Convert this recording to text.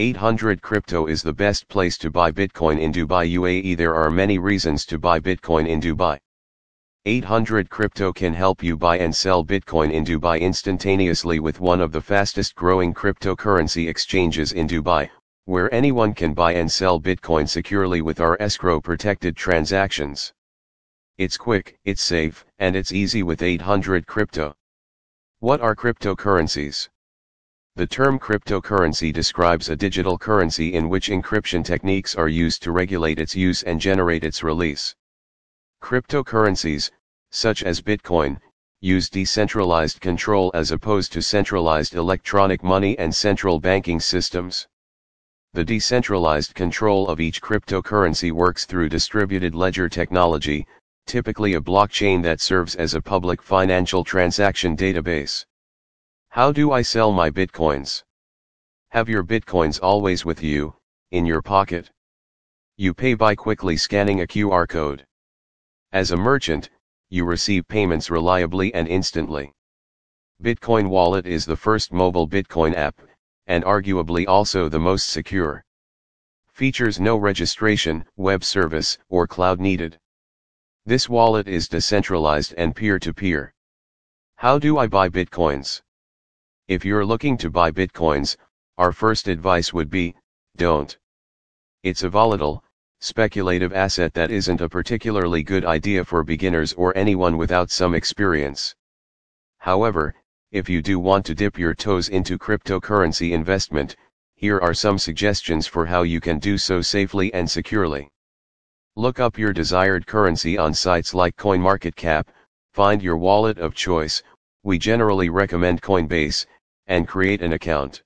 800 Crypto is the best place to buy Bitcoin in Dubai UAE. There are many reasons to buy Bitcoin in Dubai. 800 Crypto can help you buy and sell Bitcoin in Dubai instantaneously with one of the fastest growing cryptocurrency exchanges in Dubai, where anyone can buy and sell Bitcoin securely with our escrow protected transactions. It's quick, it's safe, and it's easy with 800 Crypto. What are cryptocurrencies? The term cryptocurrency describes a digital currency in which encryption techniques are used to regulate its use and generate its release. Cryptocurrencies, such as Bitcoin, use decentralized control as opposed to centralized electronic money and central banking systems. The decentralized control of each cryptocurrency works through distributed ledger technology, typically a blockchain that serves as a public financial transaction database. How do I sell my bitcoins? Have your bitcoins always with you, in your pocket? You pay by quickly scanning a QR code. As a merchant, you receive payments reliably and instantly. Bitcoin Wallet is the first mobile Bitcoin app, and arguably also the most secure. Features no registration, web service, or cloud needed. This wallet is decentralized and peer to peer. How do I buy Bitcoins? If you're looking to buy bitcoins, our first advice would be don't. It's a volatile, speculative asset that isn't a particularly good idea for beginners or anyone without some experience. However, if you do want to dip your toes into cryptocurrency investment, here are some suggestions for how you can do so safely and securely. Look up your desired currency on sites like CoinMarketCap, find your wallet of choice, we generally recommend Coinbase, and create an account.